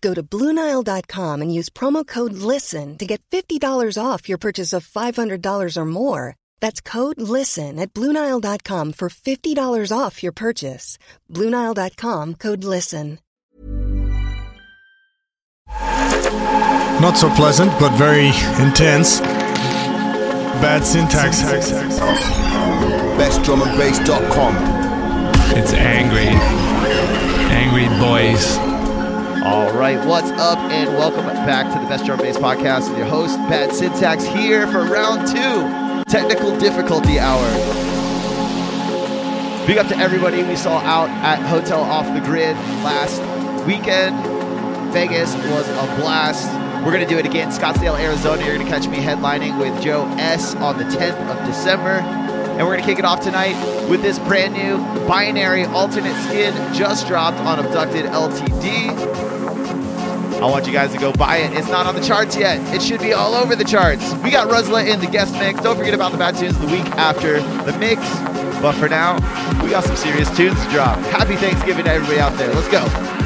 Go to Bluenile.com and use promo code LISTEN to get $50 off your purchase of $500 or more. That's code LISTEN at Bluenile.com for $50 off your purchase. Bluenile.com code LISTEN. Not so pleasant, but very intense. Bad syntax. BestDrumAndBass.com. It's angry. Angry boys. All right, what's up, and welcome back to the Best Drum Bass Podcast with your host, Bad Syntax, here for round two, technical difficulty hour. Big up to everybody we saw out at Hotel Off the Grid last weekend. Vegas was a blast. We're going to do it again, Scottsdale, Arizona. You're going to catch me headlining with Joe S on the 10th of December. And we're going to kick it off tonight with this brand new binary alternate skin just dropped on Abducted LTD. I want you guys to go buy it. It's not on the charts yet. It should be all over the charts. We got Ruzla in the guest mix. Don't forget about the bad tunes the week after the mix. But for now, we got some serious tunes to drop. Happy Thanksgiving to everybody out there. Let's go.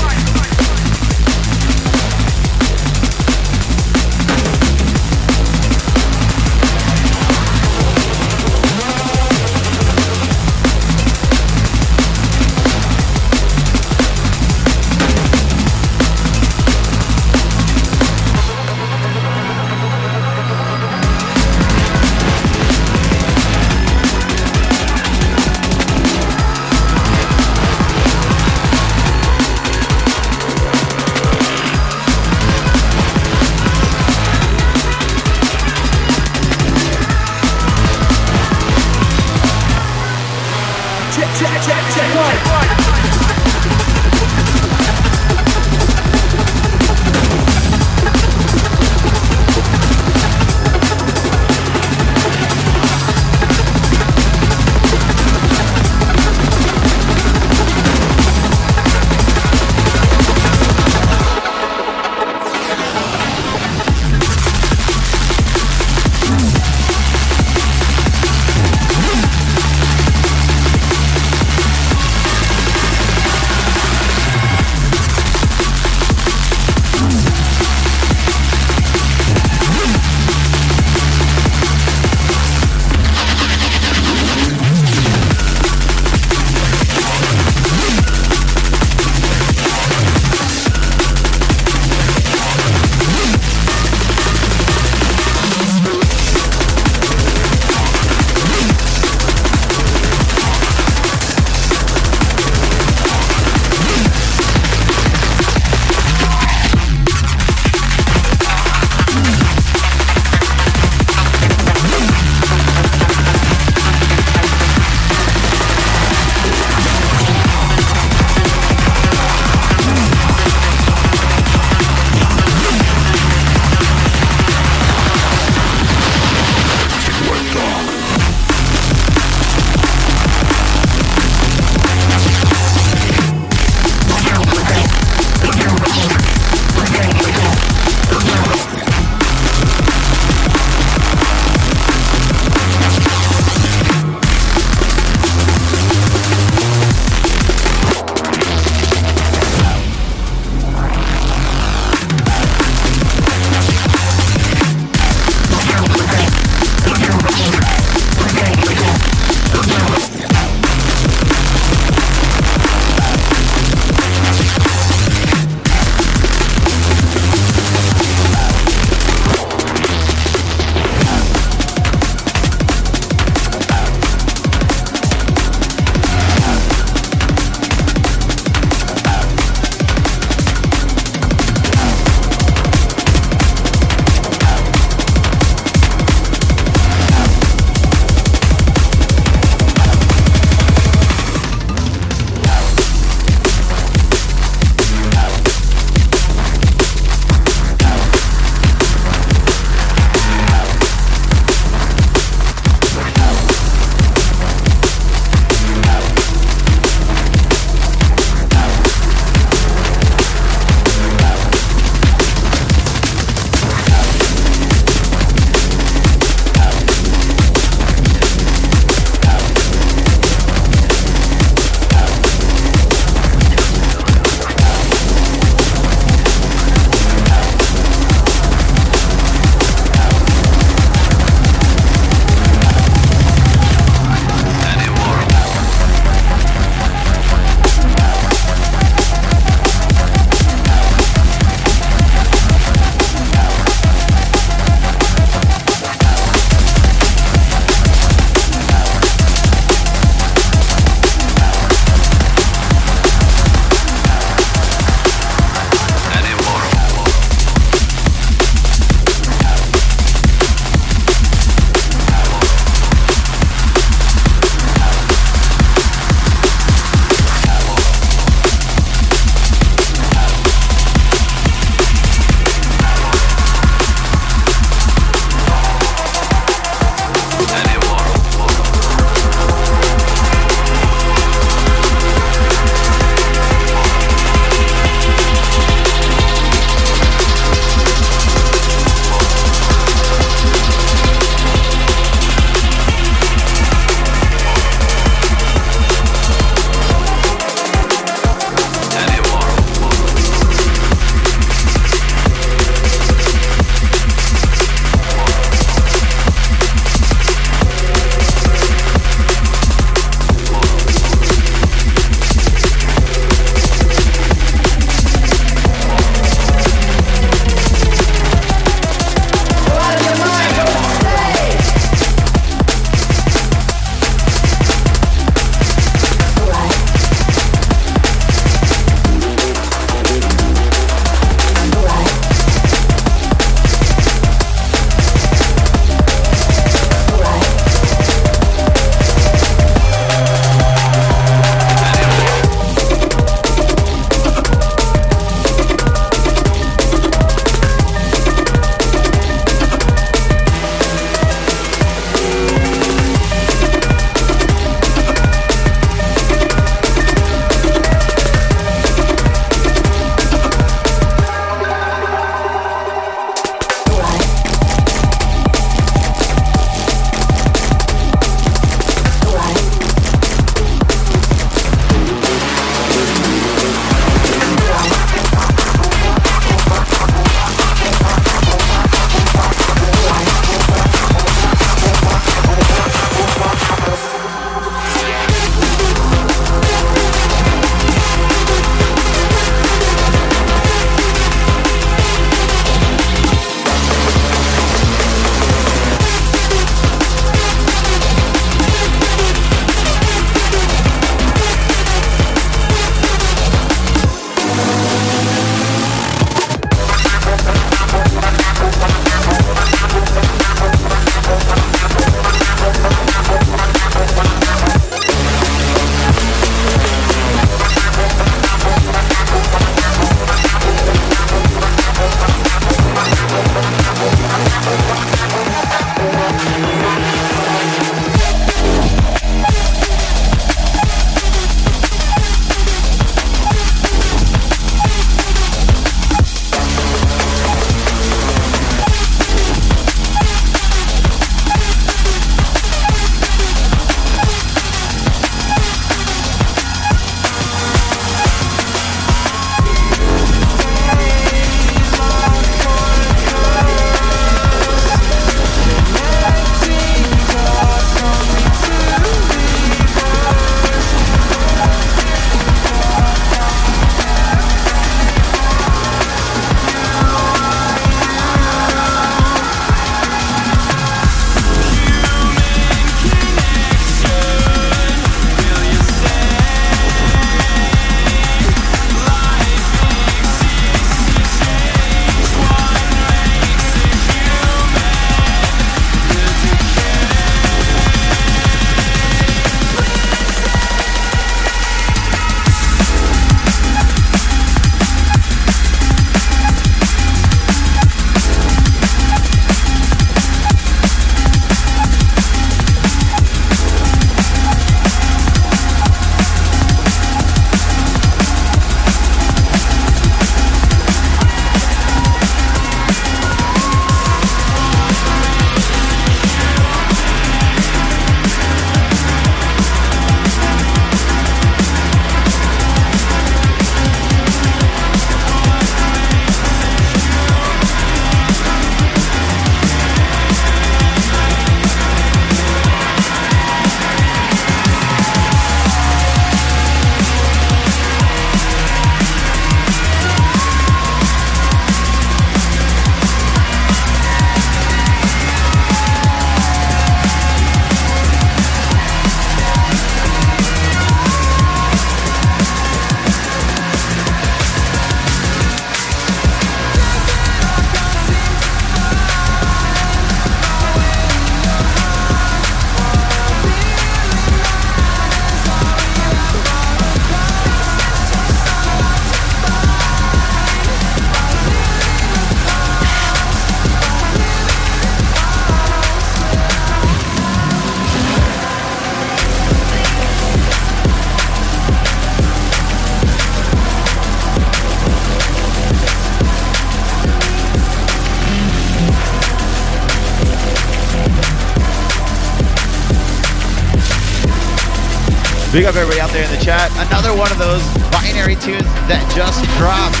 Big up everybody out there in the chat. Another one of those binary tunes that just dropped.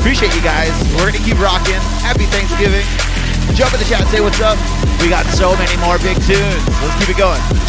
Appreciate you guys. We're gonna keep rocking. Happy Thanksgiving. Jump in the chat, say what's up. We got so many more big tunes. Let's keep it going.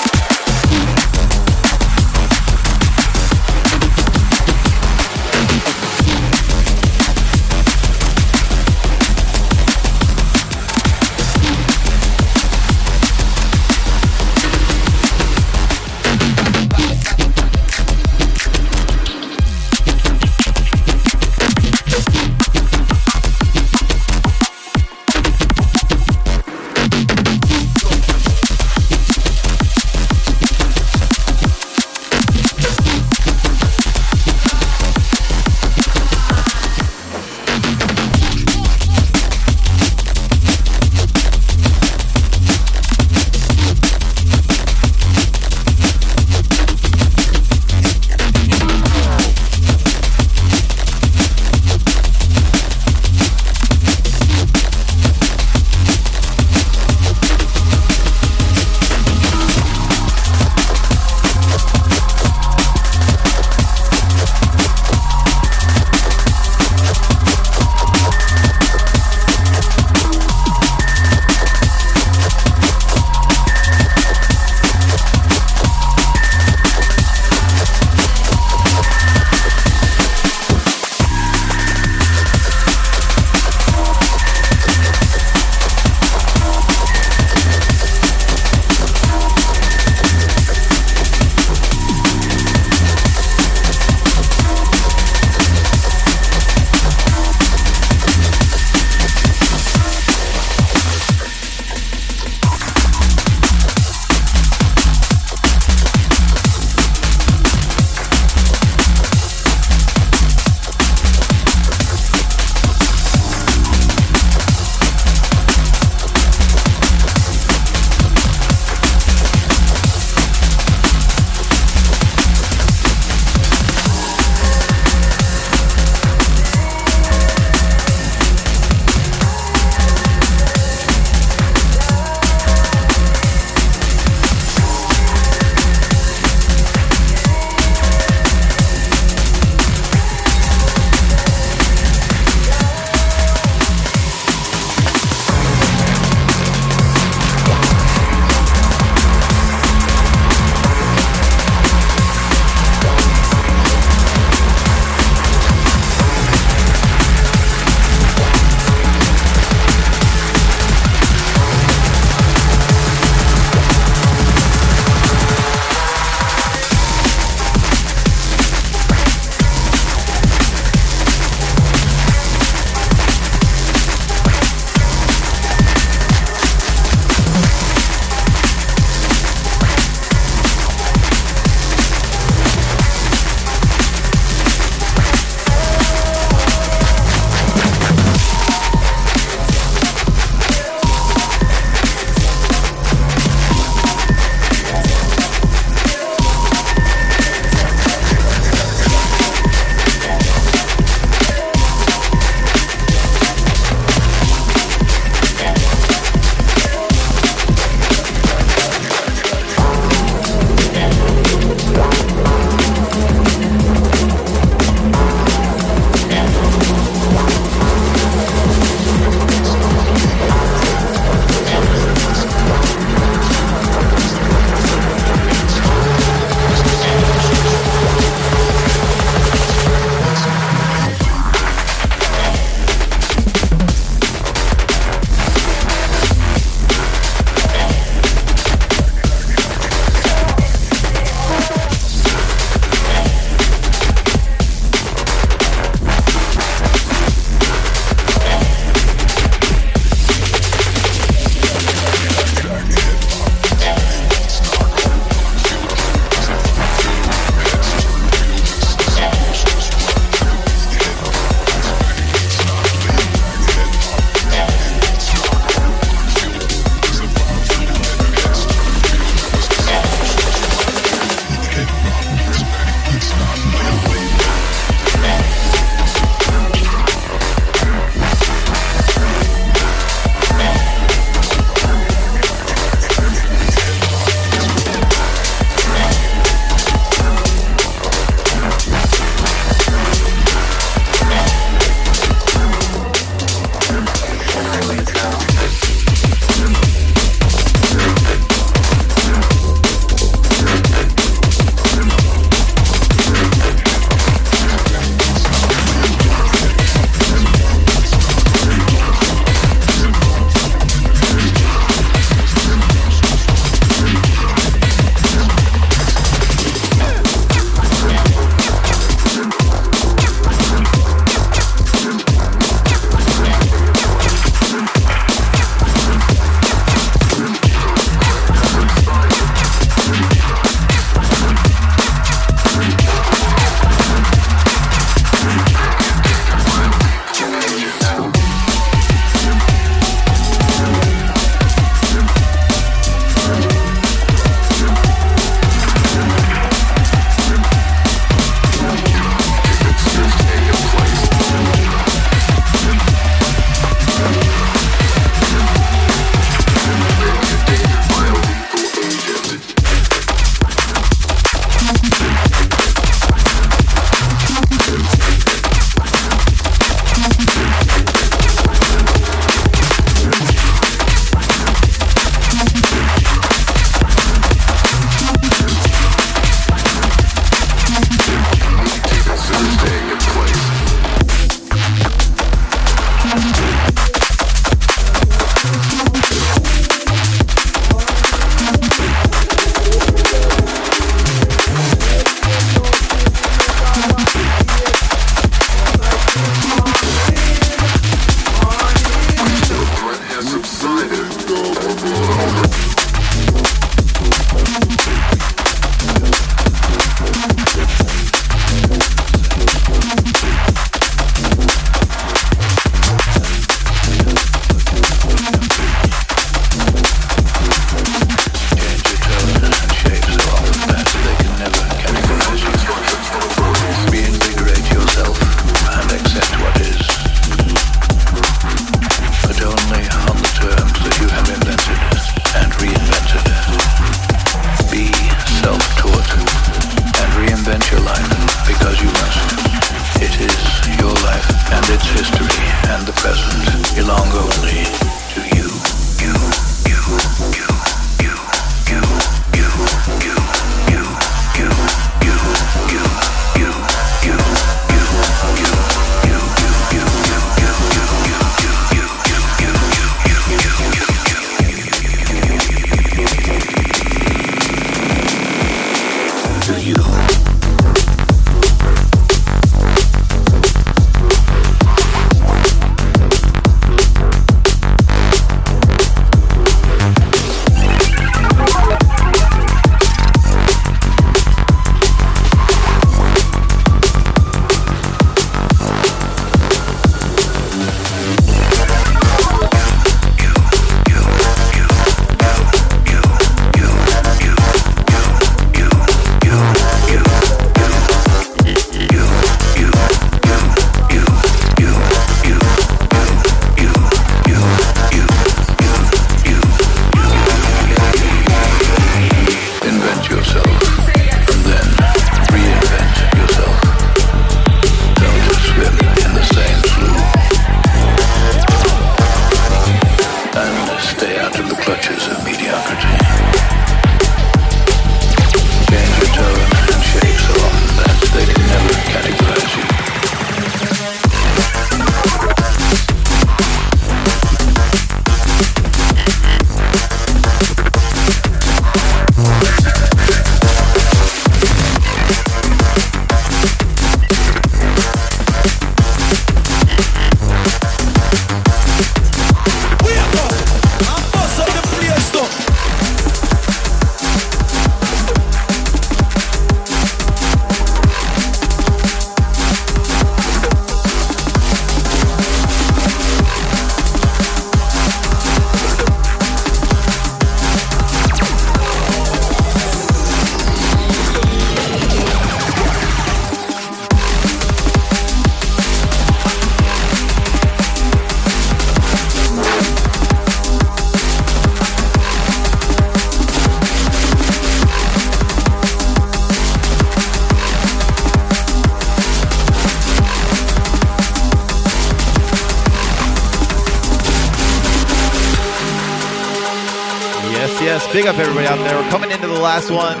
Out there. We're coming into the last one.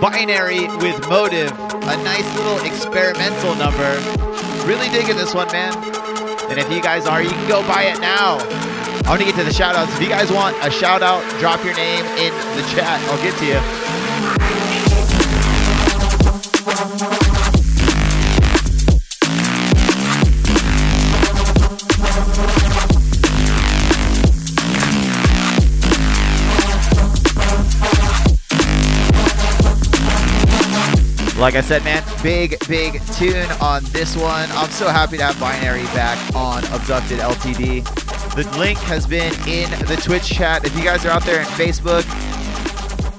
Binary with Motive. A nice little experimental number. Really digging this one, man. And if you guys are, you can go buy it now. I want to get to the shout outs. If you guys want a shout out, drop your name in the chat. I'll get to you. Like I said, man, big, big tune on this one. I'm so happy to have Binary back on Abducted LTD. The link has been in the Twitch chat. If you guys are out there in Facebook,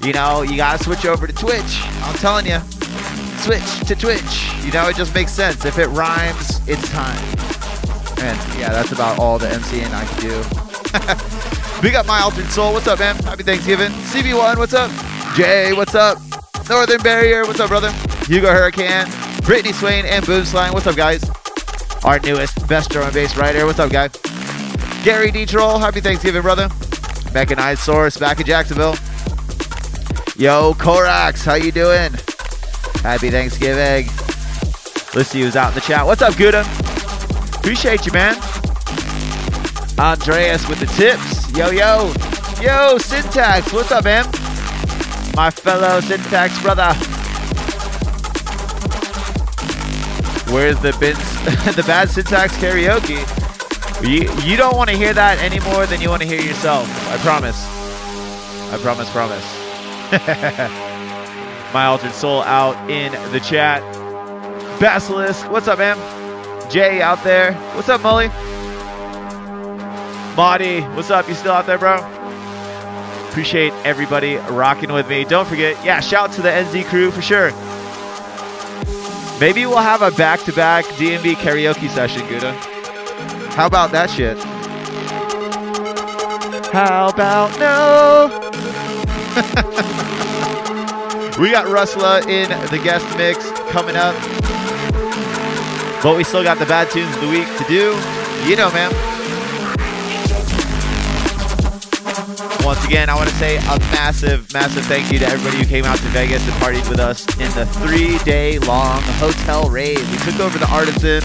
you know, you gotta switch over to Twitch. I'm telling you, switch to Twitch. You know, it just makes sense. If it rhymes, it's time. And yeah, that's about all the MCing I can do. Big up my altered soul. What's up, man? Happy Thanksgiving. CB1, what's up? Jay, what's up? Northern Barrier, what's up, brother? Hugo Hurricane, Brittany Swain, and Boom Slang, what's up, guys? Our newest best drum and bass writer, what's up, guys? Gary D. Troll, happy Thanksgiving, brother. Mechanized Source, back in Jacksonville. Yo, Korax, how you doing? Happy Thanksgiving. Let's see who's out in the chat. What's up, Gouda? Appreciate you, man. Andreas with the tips. Yo, yo. Yo, Syntax, what's up, man? My fellow Syntax brother. Where's the bin, the bad Syntax karaoke? You, you don't want to hear that any more than you want to hear yourself. I promise. I promise, promise. My altered soul out in the chat. Basilisk, what's up, man? Jay out there. What's up, Molly? Marty, what's up? You still out there, bro? Appreciate everybody rocking with me. Don't forget, yeah, shout to the NZ crew for sure. Maybe we'll have a back-to-back DMV karaoke session, Gouda. How about that shit? How about no? we got Rusla in the guest mix coming up. But we still got the bad tunes of the week to do. You know, man. Once again, I want to say a massive, massive thank you to everybody who came out to Vegas and partied with us in the three-day long hotel raid. We took over the Artisan,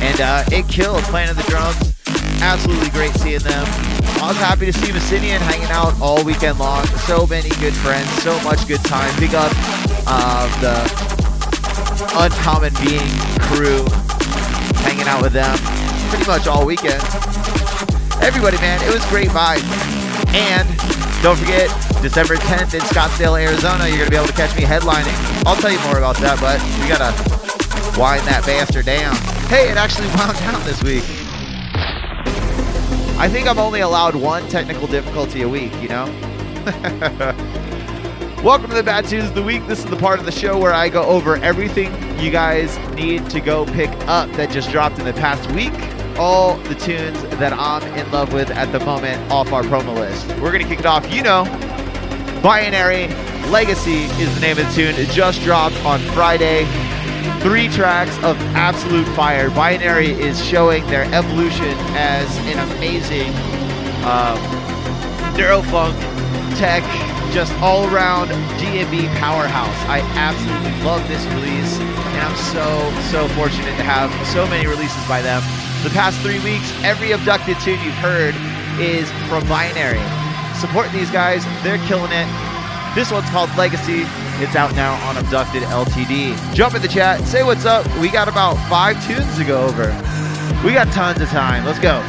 and uh, it killed playing the drums. Absolutely great seeing them. I was happy to see Messinian hanging out all weekend long. So many good friends, so much good time. Big up uh, the Uncommon Being crew, hanging out with them pretty much all weekend. Everybody, man, it was great vibe. And don't forget, December 10th in Scottsdale, Arizona, you're going to be able to catch me headlining. I'll tell you more about that, but we got to wind that bastard down. Hey, it actually wound down this week. I think I'm only allowed one technical difficulty a week, you know? Welcome to the Bad Tunes of the Week. This is the part of the show where I go over everything you guys need to go pick up that just dropped in the past week. All the tunes that I'm in love with at the moment off our promo list. We're going to kick it off. You know, Binary Legacy is the name of the tune. It just dropped on Friday. Three tracks of absolute fire. Binary is showing their evolution as an amazing um, neurofunk tech, just all around D&B powerhouse. I absolutely love this release, and I'm so, so fortunate to have so many releases by them. The past three weeks, every abducted tune you've heard is from Binary. Support these guys, they're killing it. This one's called Legacy. It's out now on Abducted LTD. Jump in the chat, say what's up. We got about five tunes to go over. We got tons of time. Let's go.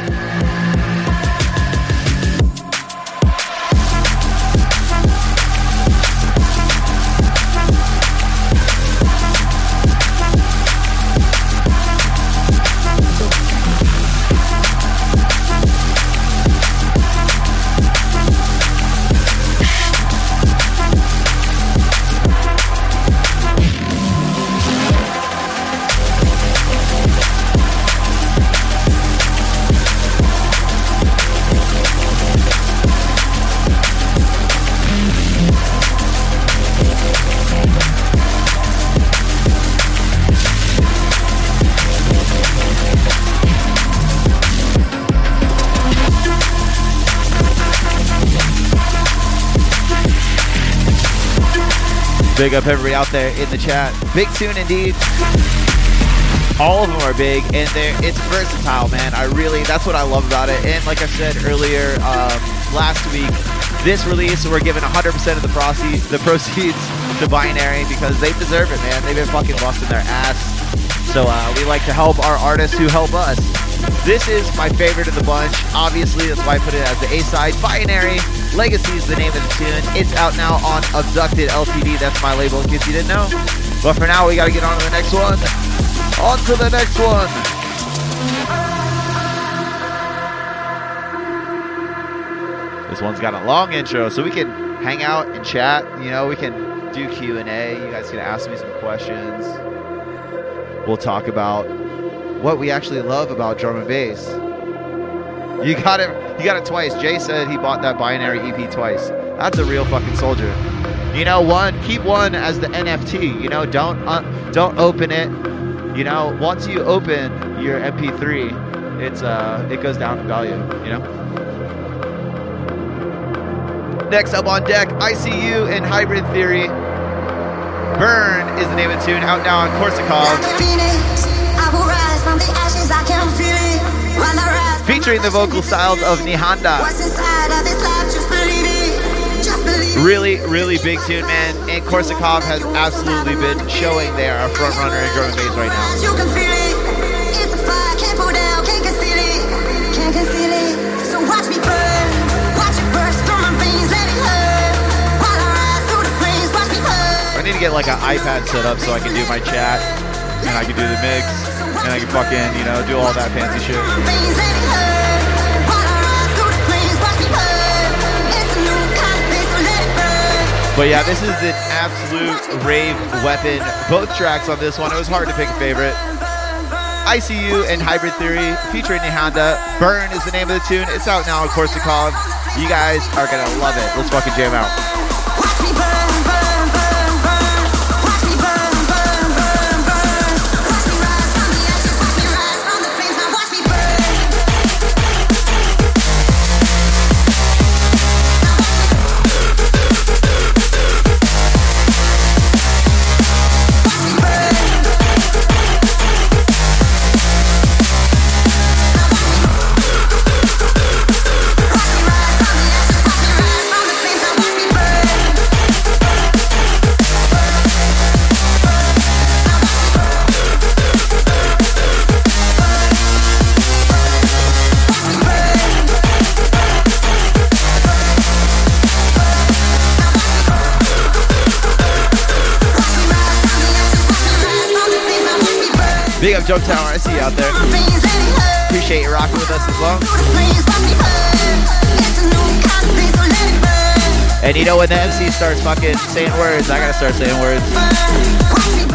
Big up everybody out there in the chat. Big tune indeed. All of them are big, and they're it's versatile, man. I really that's what I love about it. And like I said earlier, um, last week, this release we're giving 100% of the proceeds the proceeds to Binary because they deserve it, man. They've been fucking busting their ass. So uh, we like to help our artists who help us. This is my favorite of the bunch. Obviously, that's why I put it as the A side. Binary Legacy is the name of the tune. It's out now on Abducted LTD. That's my label, in case you didn't know. But for now, we got to get on to the next one. On to the next one. This one's got a long intro, so we can hang out and chat. You know, we can do Q and A. You guys can ask me some questions. We'll talk about what we actually love about drum and bass. You got it. You got it twice. Jay said he bought that binary EP twice. That's a real fucking soldier. You know, one keep one as the NFT. You know, don't uh, don't open it. You know, once you open your MP3, it's uh it goes down in value. You know. Next up on deck, ICU and Hybrid Theory. Burn is the name of the tune, out now on Korsakov. Featuring the vocal styles of Nihanda. Really, really big tune, man. And Korsakov has absolutely been showing they are a front runner in drum and bass right now. I need to get like an iPad set up so I can do my chat and I can do the mix and I can fucking, you know, do all that fancy shit. But yeah, this is an absolute rave weapon. Both tracks on this one, it was hard to pick a favorite. ICU and Hybrid Theory featuring Nihanda. Burn is the name of the tune. It's out now on Korsakov. You guys are gonna love it. Let's fucking jam out. When the MC starts fucking saying words, I gotta start saying words.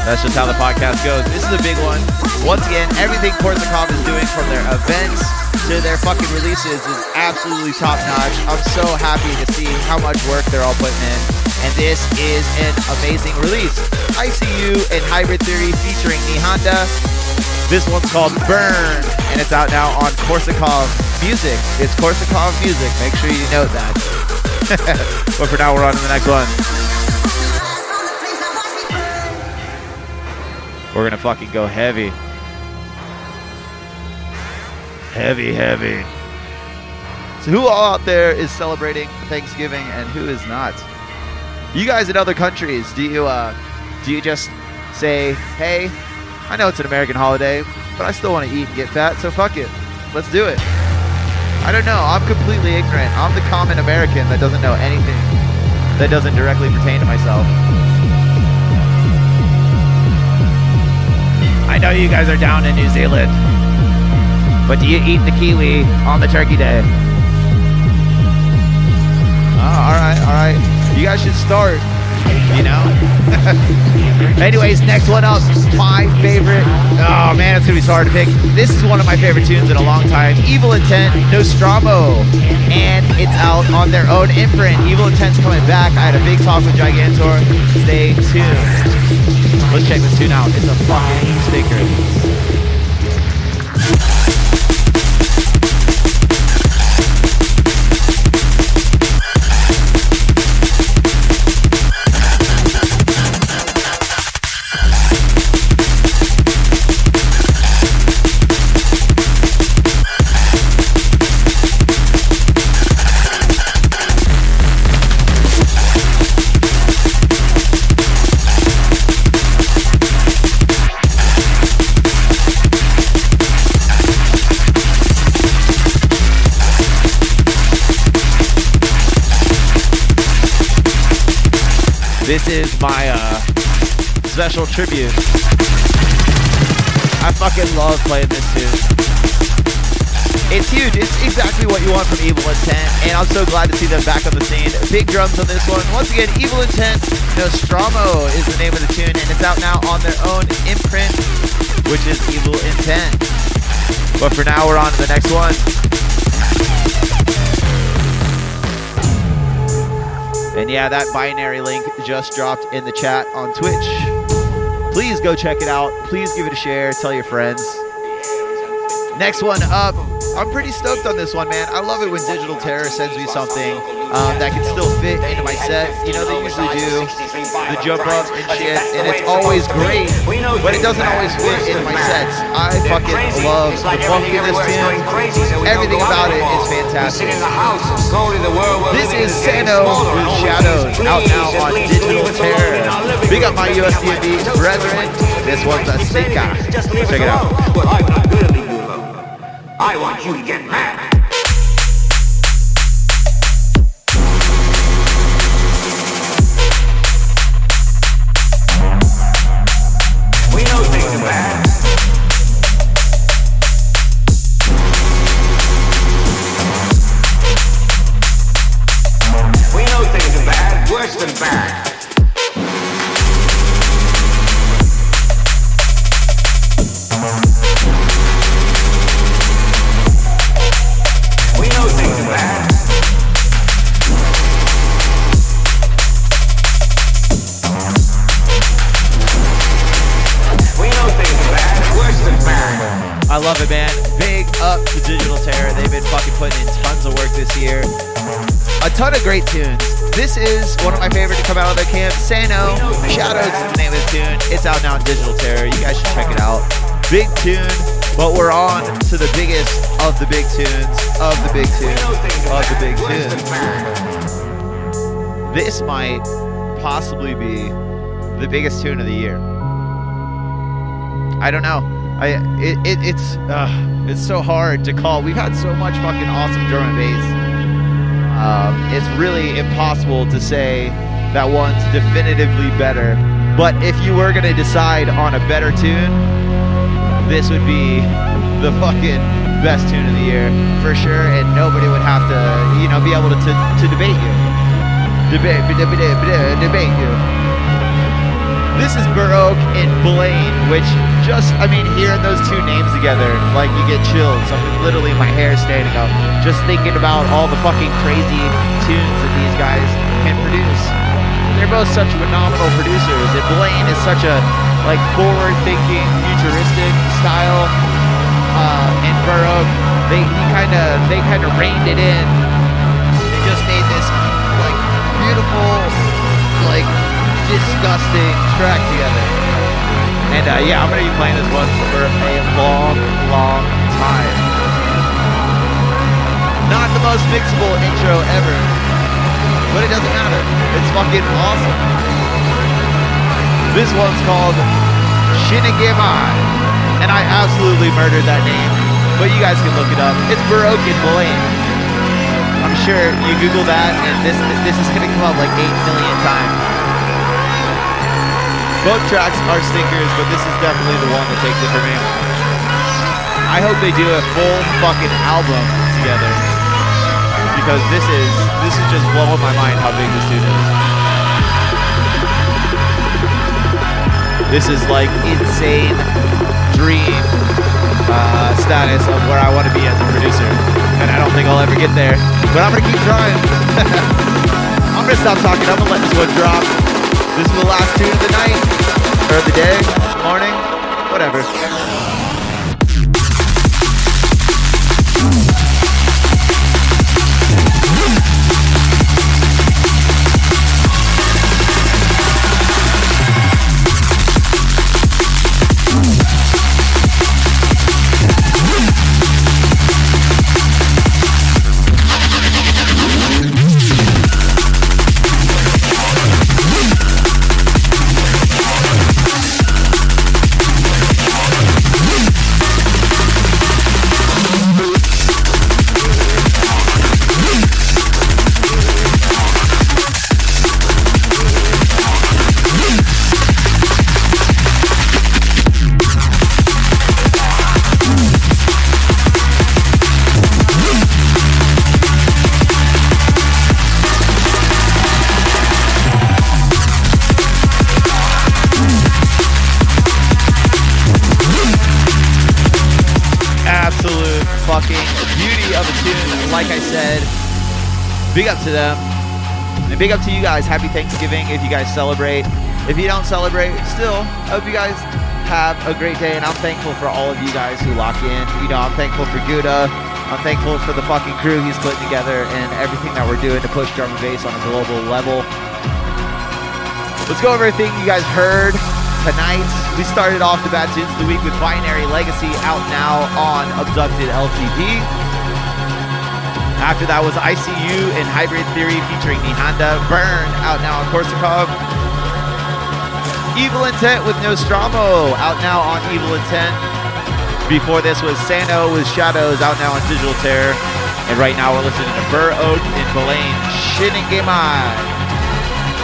That's just how the podcast goes. This is a big one. Once again, everything Korsakov is doing from their events to their fucking releases is absolutely top notch. I'm so happy to see how much work they're all putting in. And this is an amazing release. ICU and Hybrid Theory featuring Nihonda. This one's called Burn, and it's out now on Korsakov Music. It's Korsakov Music. Make sure you note that. but for now, we're on to the next one. We're gonna fucking go heavy. Heavy, heavy. So who all out there is celebrating Thanksgiving and who is not? You guys in other countries, do you uh do you just say, hey, I know it's an American holiday, but I still want to eat and get fat, so fuck it. Let's do it. I don't know. I'm completely ignorant. I'm the common American that doesn't know anything that doesn't directly pertain to myself. I know you guys are down in New Zealand, but do you eat the kiwi on the turkey day? Oh, all right, all right. You guys should start, you know? Anyways, next one up, my favorite. Oh man, it's gonna be so hard to pick. This is one of my favorite tunes in a long time. Evil Intent, Nostromo, and it's out on their own imprint. Evil Intent's coming back. I had a big talk with Gigantor. Stay tuned. Let's check this tune out. It's a fucking stinker. This is my uh, special tribute. I fucking love playing this tune. It's huge. It's exactly what you want from Evil Intent, and I'm so glad to see them back on the scene. Big drums on this one. Once again, Evil Intent, Nostromo is the name of the tune, and it's out now on their own imprint, which is Evil Intent. But for now, we're on to the next one. And yeah, that binary link just dropped in the chat on Twitch. Please go check it out. Please give it a share. Tell your friends. Next one up. I'm pretty stoked on this one, man. I love it when Digital Terror sends me something um, that can still fit into my set. You know, they usually do the jump up and shit, and it's always great, but it doesn't always fit into my sets. I fucking love the funk in this tune. Everything about it is fantastic. This is Sano with Shadows, out now on Digital Terror. Big up my USDNB brethren. This one's a stinker. Check it out. I want you to get mad. It, man. Big up to Digital Terror. They've been fucking putting in tons of work this year. A ton of great tunes. This is one of my favorite to come out of their camp. Sano, Shadows is the name of the tune. It's out now on Digital Terror. You guys should check it out. Big tune, but we're on to the biggest of the big tunes, of the big tunes, of the big tunes. This might possibly be the biggest tune of the year. I don't know. I it, it it's uh, it's so hard to call. We've had so much fucking awesome drum and bass. Um, it's really impossible to say that one's definitively better. But if you were gonna decide on a better tune, this would be the fucking best tune of the year for sure, and nobody would have to, you know, be able to to, to debate you. debate, debate, debate, you. This is Burr Oak and Blaine, which just, I mean, hearing those two names together, like you get chills. I mean, literally my hair standing up just thinking about all the fucking crazy tunes that these guys can produce. They're both such phenomenal producers, and Blaine is such a like forward-thinking, futuristic style, uh, and Burr Oak, they he kind of they kind of reined it in. They just made this like beautiful, like disgusting track together. And uh, yeah, I'm gonna be playing this one for a long, long time. Not the most mixable intro ever, but it doesn't matter. It's fucking awesome. This one's called Shinigemai, and I absolutely murdered that name, but you guys can look it up. It's Burr Oak and Blaine. I'm sure you Google that, and this this is gonna come up like eight million times. Both tracks are stinkers, but this is definitely the one that takes it for me. I hope they do a full fucking album together because this is this is just blowing my mind how big this dude is. This is like insane dream uh, status of where I want to be as a producer, and I don't think I'll ever get there, but I'm gonna keep trying. I'm gonna stop talking. I'm gonna let this one drop. This is the last tune of the night, or the day, morning, whatever. Big up to them. And big up to you guys. Happy Thanksgiving if you guys celebrate. If you don't celebrate, still, I hope you guys have a great day. And I'm thankful for all of you guys who lock in. You know, I'm thankful for Guda. I'm thankful for the fucking crew he's putting together and everything that we're doing to push drum and bass on a global level. Let's go over everything you guys heard tonight. We started off the Bad Tunes of the Week with Binary Legacy out now on Abducted LTD. After that was ICU and Hybrid Theory featuring Nihanda. Burn out now on Korsakov. Evil Intent with Nostromo out now on Evil Intent. Before this was Sano with Shadows out now on Digital Terror. And right now we're listening to Burr Oak and Belaine Shinigami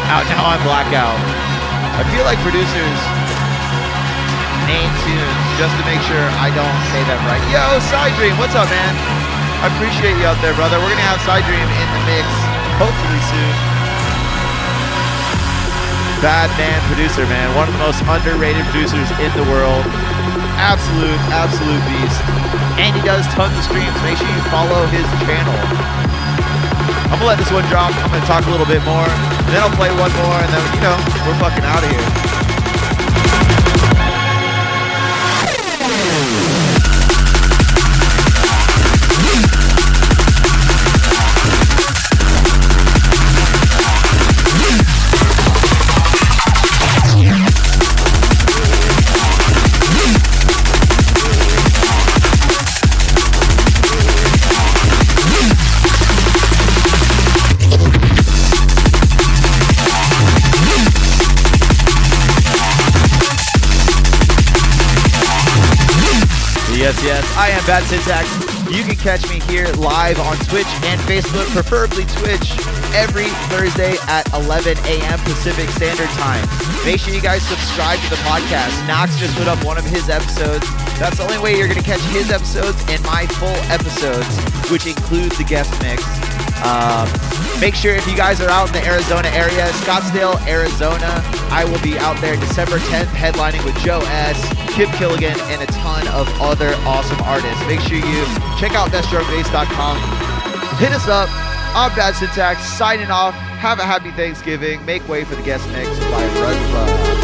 out now on Blackout. I feel like producers name tunes just to make sure I don't say them right. Yo, Side Dream, what's up, man? I appreciate you out there, brother. We're gonna have Side Dream in the mix, hopefully soon. Bad man producer, man. One of the most underrated producers in the world. Absolute, absolute beast. And he does tons of streams. Make sure you follow his channel. I'm gonna let this one drop. I'm gonna talk a little bit more. Then I'll play one more, and then you know we're fucking out of here. I am Bad Syntax. You can catch me here live on Twitch and Facebook, preferably Twitch, every Thursday at 11 a.m. Pacific Standard Time. Make sure you guys subscribe to the podcast. Knox just put up one of his episodes. That's the only way you're going to catch his episodes and my full episodes, which include the guest mix. Um, Make sure if you guys are out in the Arizona area, Scottsdale, Arizona, I will be out there December 10th headlining with Joe S. Kip Killigan, and a ton of other awesome artists. Make sure you check out BestDrumBass.com. Hit us up. I'm Bad Syntax signing off. Have a happy Thanksgiving. Make way for the guest mix by Run Club.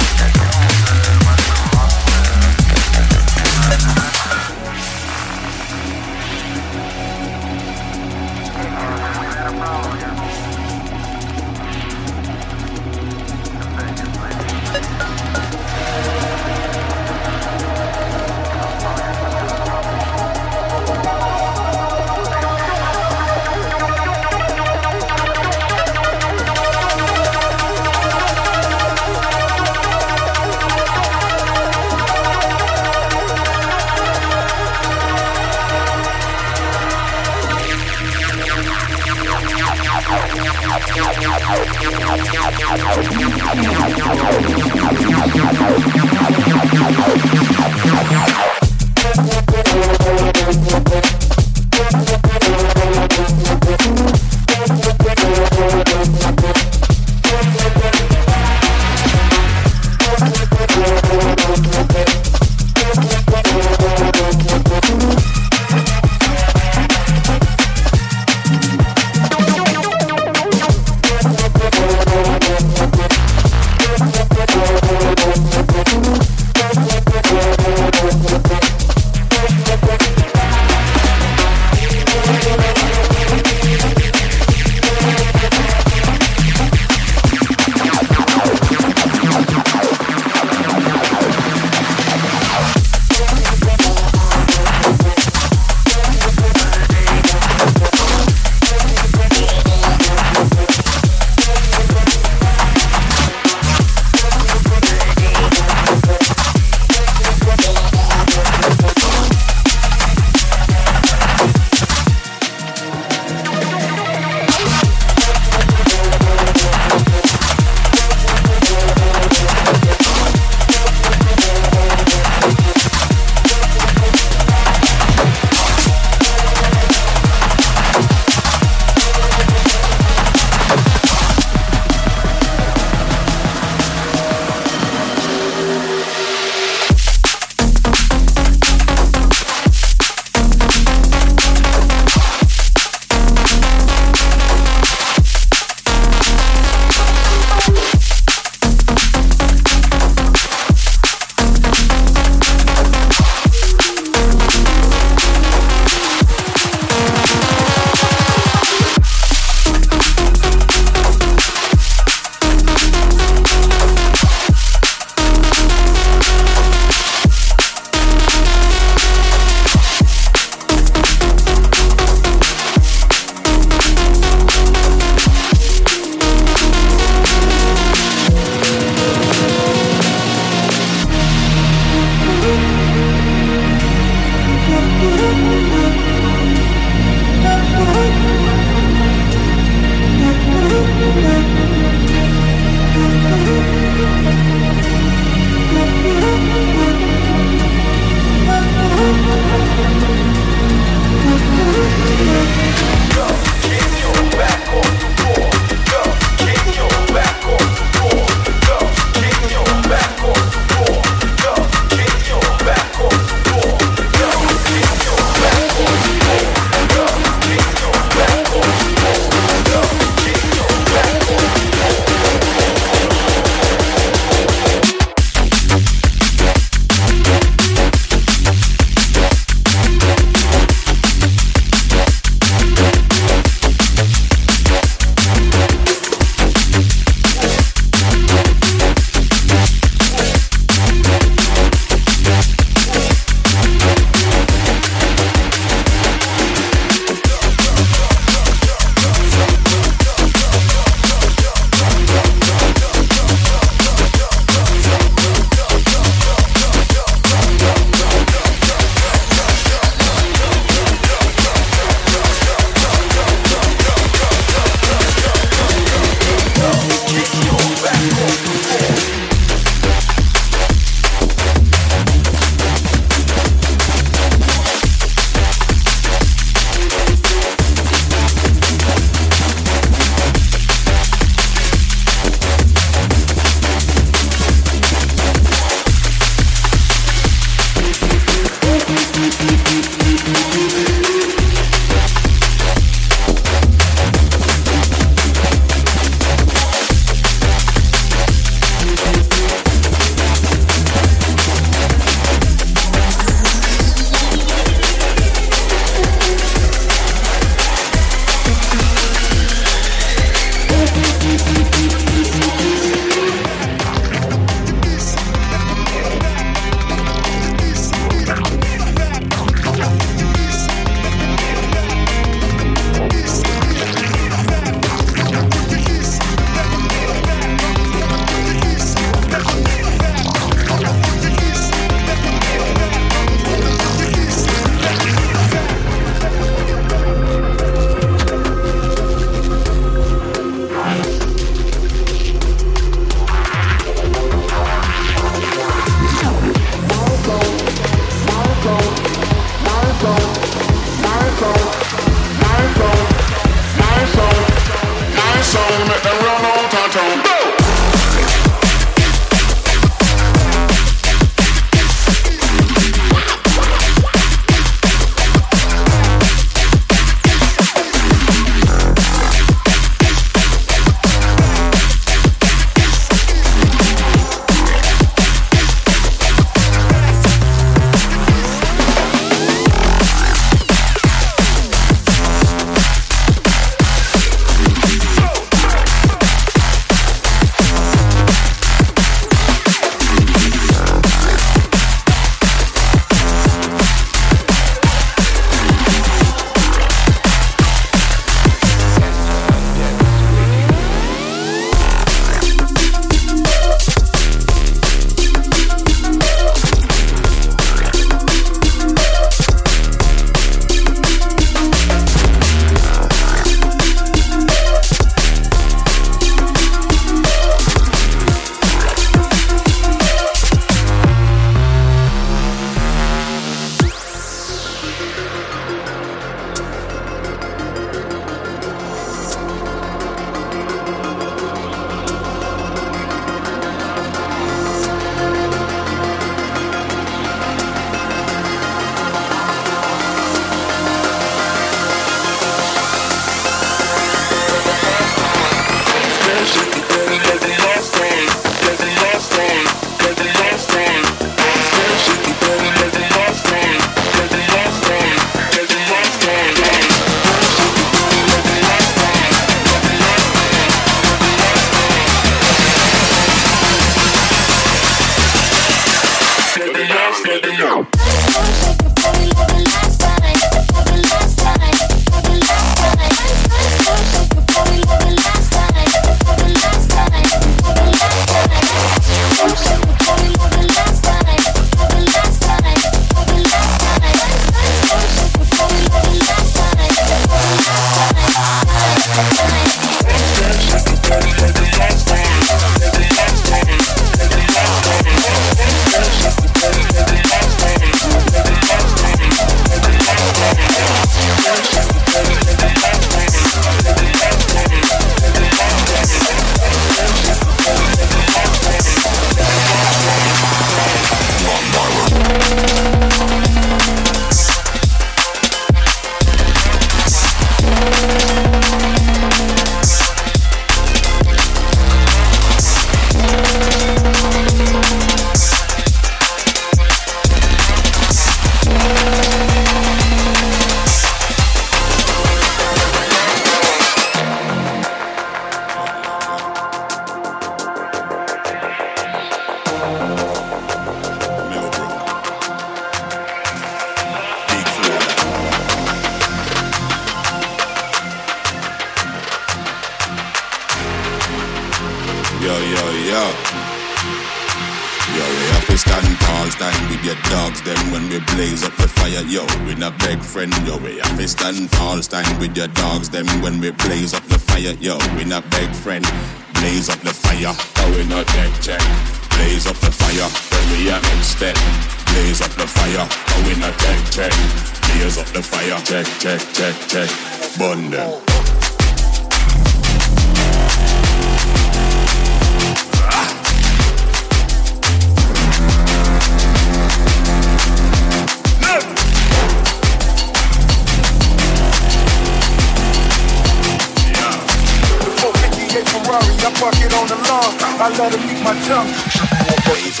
Him eat my tongue. Blaze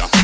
up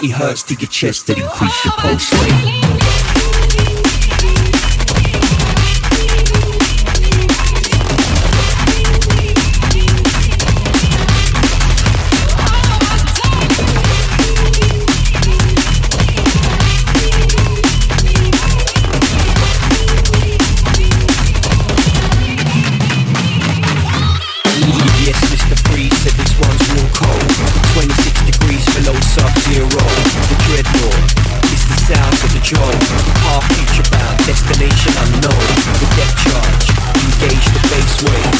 slightly hurts to your chest that increase your pulse oh, rate. wait